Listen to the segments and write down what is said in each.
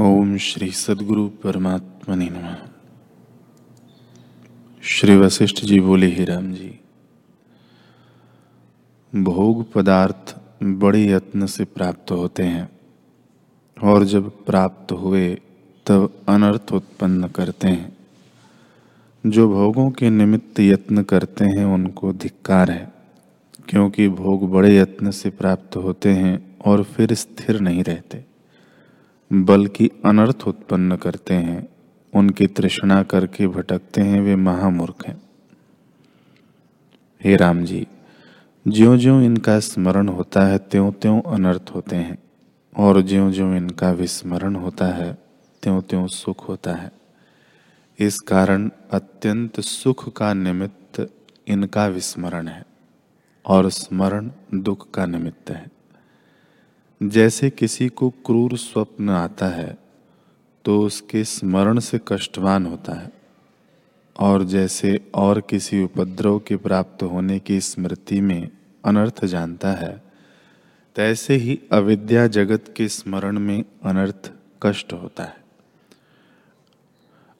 ओम श्री सदगुरु परमात्मा नमः। श्री वशिष्ठ जी बोले, ही राम जी, भोग पदार्थ बड़े यत्न से प्राप्त होते हैं, और जब प्राप्त हुए तब अनर्थ उत्पन्न करते हैं। जो भोगों के निमित्त यत्न करते हैं, उनको धिक्कार है, क्योंकि भोग बड़े यत्न से प्राप्त होते हैं और फिर स्थिर नहीं रहते। बल्कि अनर्थ उत्पन्न करते हैं, उनकी तृष्णा करके भटकते हैं, वे महामूर्ख हैं। हे राम जी ज्यो ज्यो इनका स्मरण होता है त्यों त्यों अनर्थ होते हैं, और ज्यो ज्यो इनका विस्मरण होता है त्यों त्यों सुख होता है। इस कारण अत्यंत सुख का निमित्त इनका विस्मरण है, और स्मरण दुख का निमित्त है। जैसे किसी को क्रूर स्वप्न आता है तो उसके स्मरण से कष्टवान होता है। और जैसे और किसी उपद्रव के प्राप्त होने की स्मृति में अनर्थ जानता है, तैसे ही अविद्या जगत के स्मरण में अनर्थ कष्ट होता है।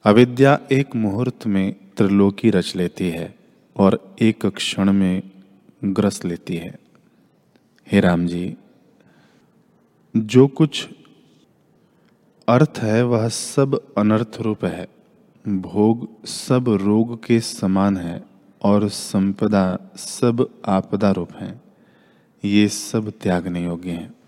अविद्या एक मुहूर्त में त्रिलोकी रच लेती है और एक क्षण में ग्रस लेती है। हे राम जी जो कुछ अर्थ है, वह सब अनर्थ रूप है। भोग सब रोग के समान है और संपदा सब आपदा रूप है। ये सब त्यागने योग्य हैं।